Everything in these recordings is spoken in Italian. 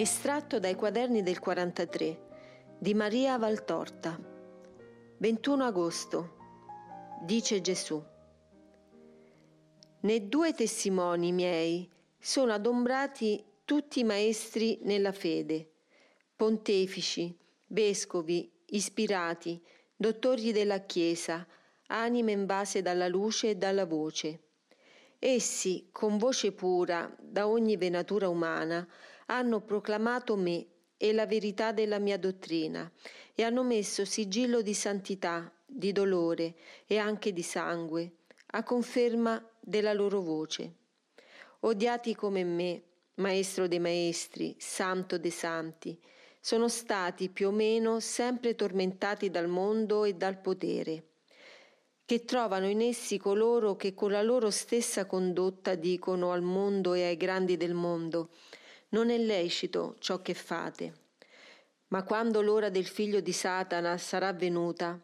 Estratto dai quaderni del 43 di Maria Valtorta. 21 agosto. Dice Gesù. Nei due testimoni miei sono adombrati tutti i maestri nella fede, pontefici, vescovi, ispirati, dottori della Chiesa, anime invase dalla luce e dalla voce. Essi, con voce pura da ogni venatura umana, hanno proclamato me e la verità della mia dottrina e hanno messo sigillo di santità, di dolore e anche di sangue, a conferma della loro voce. Odiati come me, maestro dei maestri, santo dei santi, sono stati più o meno sempre tormentati dal mondo e dal potere, che trovano in essi coloro che con la loro stessa condotta dicono al mondo e ai grandi del mondo non è lecito ciò che fate. Ma quando l'ora del figlio di Satana sarà venuta,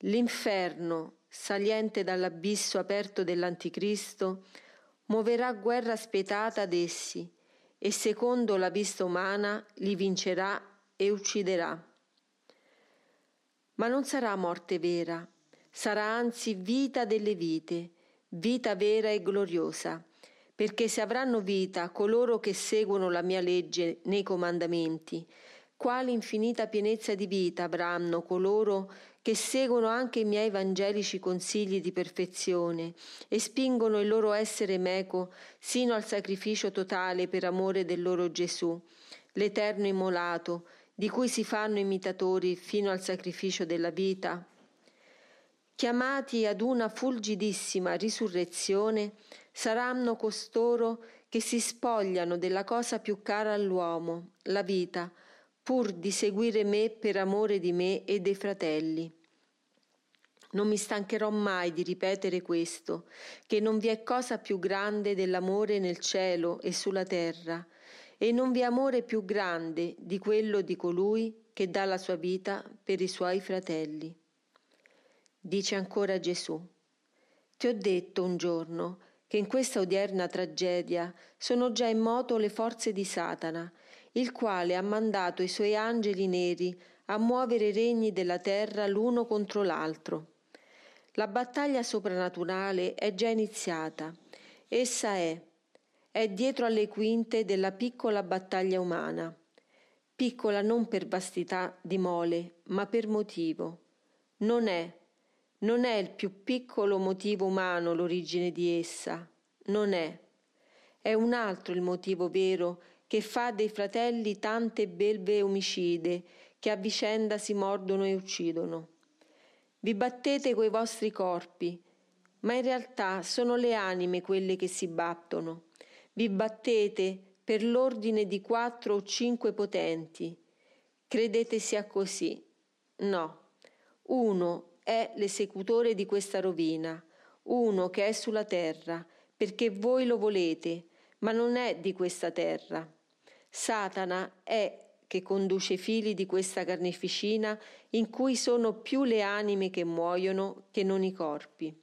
l'inferno, saliente dall'abisso aperto dell'Anticristo, muoverà guerra spietata ad essi e secondo la vista umana li vincerà e ucciderà. Ma non sarà morte vera, sarà anzi vita delle vite, vita vera e gloriosa perché se avranno vita coloro che seguono la mia legge nei comandamenti, quale infinita pienezza di vita avranno coloro che seguono anche i miei evangelici consigli di perfezione e spingono il loro essere meco sino al sacrificio totale per amore del loro Gesù, l'eterno immolato, di cui si fanno imitatori fino al sacrificio della vita? Chiamati ad una fulgidissima risurrezione, saranno costoro che si spogliano della cosa più cara all'uomo, la vita, pur di seguire me per amore di me e dei fratelli. Non mi stancherò mai di ripetere questo, che non vi è cosa più grande dell'amore nel cielo e sulla terra, e non vi è amore più grande di quello di colui che dà la sua vita per i suoi fratelli. Dice ancora Gesù, ti ho detto un giorno, che in questa odierna tragedia sono già in moto le forze di Satana, il quale ha mandato i suoi angeli neri a muovere i regni della terra l'uno contro l'altro. La battaglia soprannaturale è già iniziata. Essa è, è dietro alle quinte della piccola battaglia umana. Piccola non per vastità di mole, ma per motivo. Non è, non è il più piccolo motivo umano l'origine di essa, non è. È un altro il motivo vero che fa dei fratelli tante belve omicide che a vicenda si mordono e uccidono. Vi battete coi vostri corpi, ma in realtà sono le anime quelle che si battono. Vi battete per l'ordine di quattro o cinque potenti. Credete sia così? No. Uno è l'esecutore di questa rovina, uno che è sulla terra, perché voi lo volete, ma non è di questa terra. Satana è che conduce i fili di questa carneficina in cui sono più le anime che muoiono che non i corpi.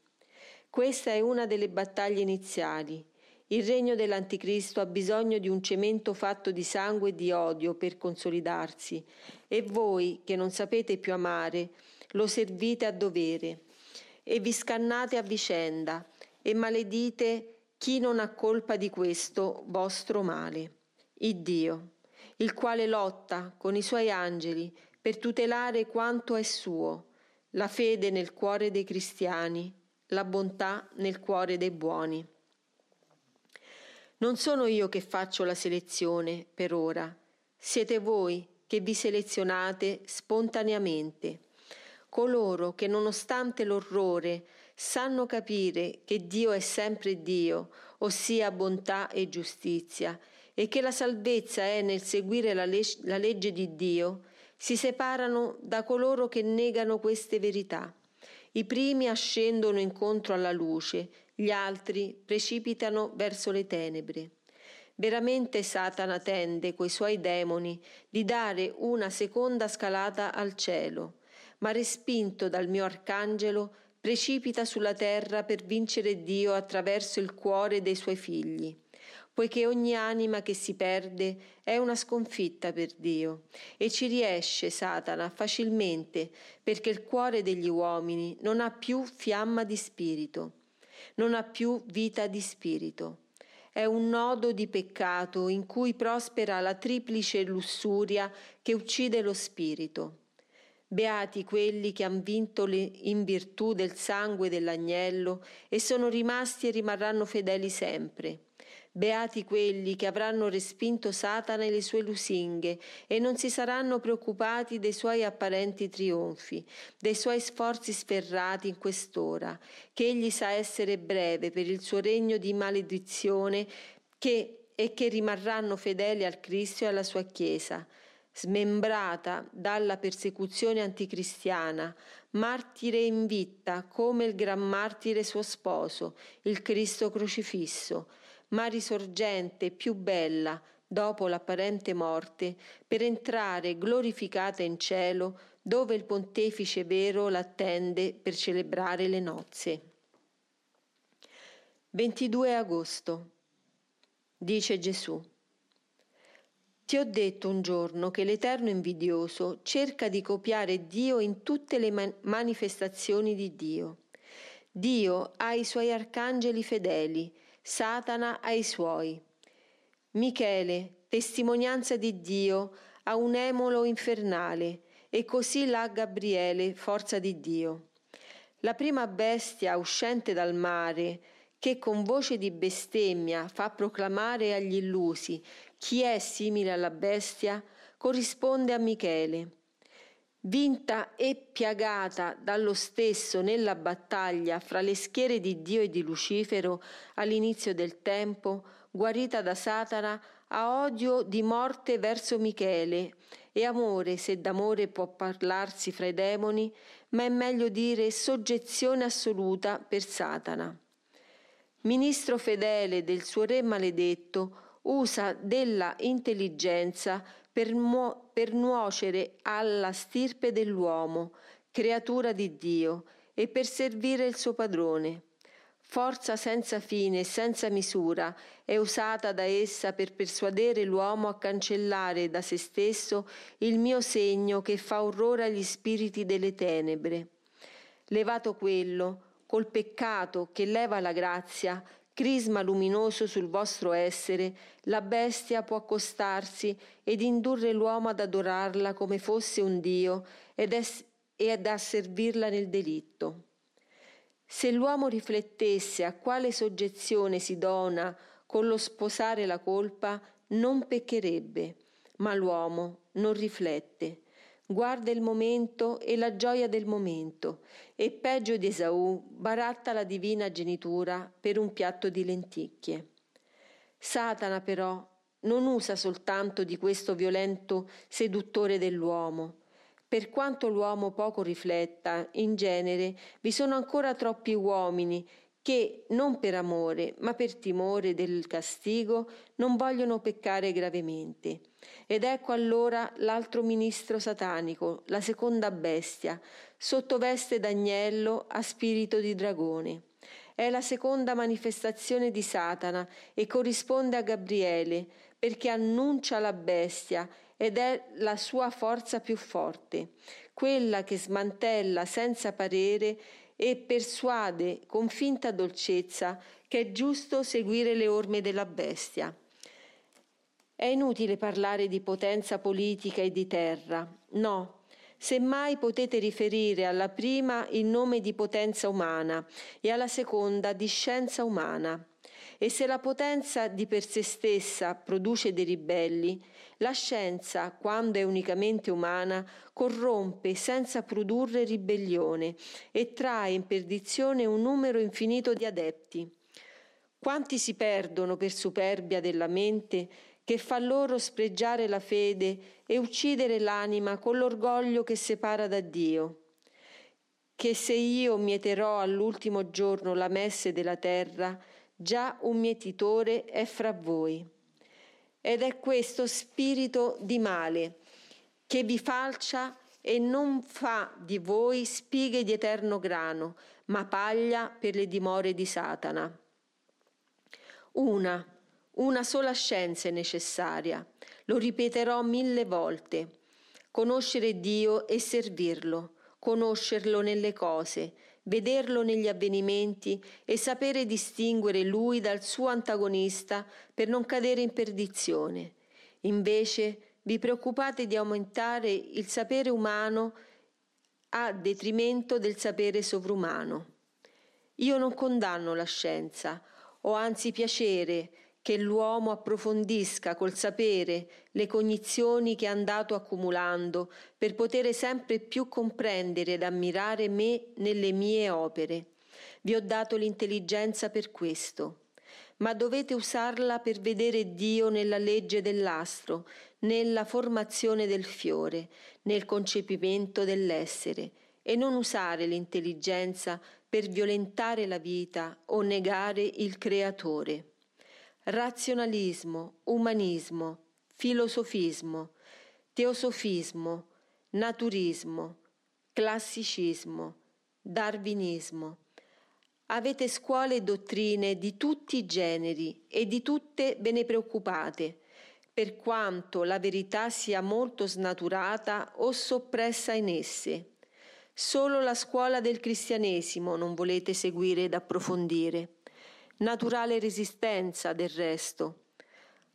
Questa è una delle battaglie iniziali. Il regno dell'Anticristo ha bisogno di un cemento fatto di sangue e di odio per consolidarsi, e voi, che non sapete più amare, lo servite a dovere e vi scannate a vicenda e maledite chi non ha colpa di questo vostro male. Il Dio, il quale lotta con i suoi angeli per tutelare quanto è suo, la fede nel cuore dei cristiani, la bontà nel cuore dei buoni. Non sono io che faccio la selezione per ora, siete voi che vi selezionate spontaneamente coloro che nonostante l'orrore sanno capire che Dio è sempre Dio, ossia bontà e giustizia, e che la salvezza è nel seguire la, leg- la legge di Dio, si separano da coloro che negano queste verità. I primi ascendono incontro alla luce, gli altri precipitano verso le tenebre. Veramente Satana tende coi suoi demoni di dare una seconda scalata al cielo ma respinto dal mio arcangelo, precipita sulla terra per vincere Dio attraverso il cuore dei suoi figli. poiché ogni anima che si perde è una sconfitta per Dio e ci riesce Satana facilmente perché il cuore degli uomini non ha più fiamma di spirito, non ha più vita di spirito. È un nodo di peccato in cui prospera la triplice lussuria che uccide lo spirito. Beati quelli che han vinto in virtù del sangue dell'agnello e sono rimasti e rimarranno fedeli sempre. Beati quelli che avranno respinto Satana e le sue lusinghe e non si saranno preoccupati dei suoi apparenti trionfi, dei suoi sforzi sferrati in quest'ora, che egli sa essere breve per il suo regno di maledizione che, e che rimarranno fedeli al Cristo e alla sua Chiesa smembrata dalla persecuzione anticristiana, martire in vita come il gran martire suo sposo, il Cristo crocifisso, ma risorgente più bella dopo l'apparente morte, per entrare glorificata in cielo, dove il pontefice vero l'attende per celebrare le nozze. 22 agosto. Dice Gesù. Ti ho detto un giorno che l'Eterno invidioso cerca di copiare Dio in tutte le man- manifestazioni di Dio. Dio ha i suoi arcangeli fedeli, Satana ai suoi. Michele, testimonianza di Dio, ha un emolo infernale, e così l'ha Gabriele, forza di Dio. La prima bestia uscente dal mare, che con voce di bestemmia fa proclamare agli illusi chi è simile alla bestia, corrisponde a Michele. Vinta e piagata dallo stesso nella battaglia fra le schiere di Dio e di Lucifero all'inizio del tempo, guarita da Satana, ha odio di morte verso Michele e amore, se d'amore può parlarsi fra i demoni, ma è meglio dire soggezione assoluta per Satana. Ministro fedele del suo re maledetto, usa della intelligenza per, mu- per nuocere alla stirpe dell'uomo, creatura di Dio, e per servire il suo padrone. Forza senza fine e senza misura è usata da essa per persuadere l'uomo a cancellare da se stesso il mio segno che fa orrore agli spiriti delle tenebre. Levato quello, col peccato che leva la grazia, crisma luminoso sul vostro essere, la bestia può accostarsi ed indurre l'uomo ad adorarla come fosse un Dio ed, es- ed a servirla nel delitto. Se l'uomo riflettesse a quale soggezione si dona con lo sposare la colpa, non peccherebbe, ma l'uomo non riflette guarda il momento e la gioia del momento e peggio di Esaù baratta la divina genitura per un piatto di lenticchie. Satana però non usa soltanto di questo violento seduttore dell'uomo. Per quanto l'uomo poco rifletta, in genere vi sono ancora troppi uomini che non per amore, ma per timore del castigo, non vogliono peccare gravemente. Ed ecco allora l'altro ministro satanico, la seconda bestia, sotto veste d'agnello a spirito di dragone. È la seconda manifestazione di Satana e corrisponde a Gabriele, perché annuncia la bestia ed è la sua forza più forte, quella che smantella senza parere e persuade con finta dolcezza che è giusto seguire le orme della bestia. È inutile parlare di potenza politica e di terra, no. Semmai potete riferire alla prima il nome di potenza umana e alla seconda di scienza umana. E se la potenza di per sé stessa produce dei ribelli, la scienza, quando è unicamente umana, corrompe senza produrre ribellione e trae in perdizione un numero infinito di adepti. Quanti si perdono per superbia della mente che fa loro spregiare la fede e uccidere l'anima con l'orgoglio che separa da Dio? Che se io mieterò all'ultimo giorno la messe della terra, già un mietitore è fra voi. Ed è questo spirito di male che vi falcia e non fa di voi spighe di eterno grano, ma paglia per le dimore di Satana. Una, Una sola scienza è necessaria, lo ripeterò mille volte. Conoscere Dio e servirlo, conoscerlo nelle cose, vederlo negli avvenimenti e sapere distinguere lui dal suo antagonista per non cadere in perdizione. Invece vi preoccupate di aumentare il sapere umano a detrimento del sapere sovrumano. Io non condanno la scienza, ho anzi piacere che l'uomo approfondisca col sapere le cognizioni che è andato accumulando per poter sempre più comprendere ed ammirare me nelle mie opere. Vi ho dato l'intelligenza per questo, ma dovete usarla per vedere Dio nella legge dell'astro, nella formazione del fiore, nel concepimento dell'essere, e non usare l'intelligenza per violentare la vita o negare il creatore razionalismo, umanismo, filosofismo, teosofismo, naturismo, classicismo, darwinismo. Avete scuole e dottrine di tutti i generi e di tutte ve ne preoccupate, per quanto la verità sia molto snaturata o soppressa in esse. Solo la scuola del cristianesimo non volete seguire ed approfondire naturale resistenza del resto.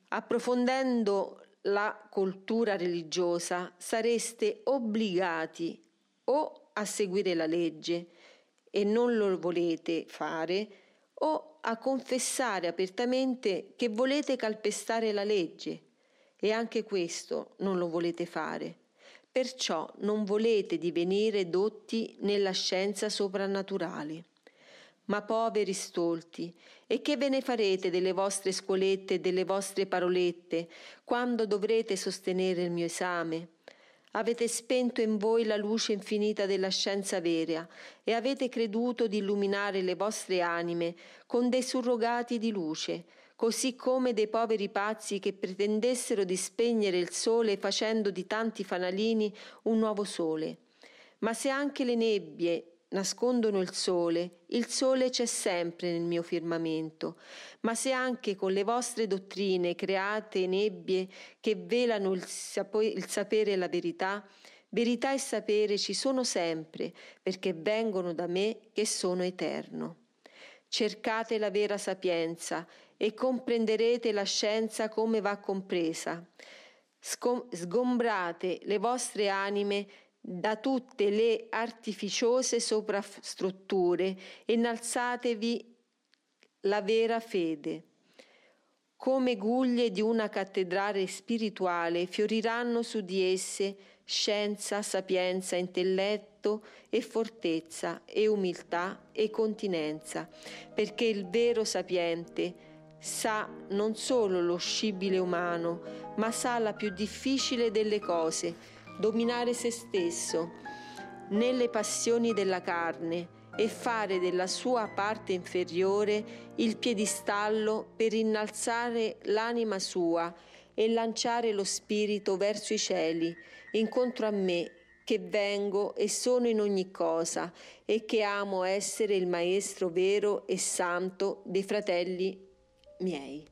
Approfondendo la cultura religiosa sareste obbligati o a seguire la legge e non lo volete fare o a confessare apertamente che volete calpestare la legge e anche questo non lo volete fare. Perciò non volete divenire dotti nella scienza soprannaturale ma poveri stolti, e che ve ne farete delle vostre scuolette e delle vostre parolette quando dovrete sostenere il mio esame? Avete spento in voi la luce infinita della scienza vera e avete creduto di illuminare le vostre anime con dei surrogati di luce, così come dei poveri pazzi che pretendessero di spegnere il sole facendo di tanti fanalini un nuovo sole. Ma se anche le nebbie nascondono il sole, il sole c'è sempre nel mio firmamento, ma se anche con le vostre dottrine create nebbie che velano il, sapo- il sapere e la verità, verità e sapere ci sono sempre, perché vengono da me che sono eterno. Cercate la vera sapienza e comprenderete la scienza come va compresa. Scom- sgombrate le vostre anime da tutte le artificiose sovrastrutture innalzatevi la vera fede. Come guglie di una cattedrale spirituale fioriranno su di esse scienza, sapienza, intelletto e fortezza e umiltà e continenza, perché il vero sapiente sa non solo lo scibile umano, ma sa la più difficile delle cose, dominare se stesso nelle passioni della carne e fare della sua parte inferiore il piedistallo per innalzare l'anima sua e lanciare lo spirito verso i cieli, incontro a me che vengo e sono in ogni cosa e che amo essere il Maestro vero e santo dei fratelli miei.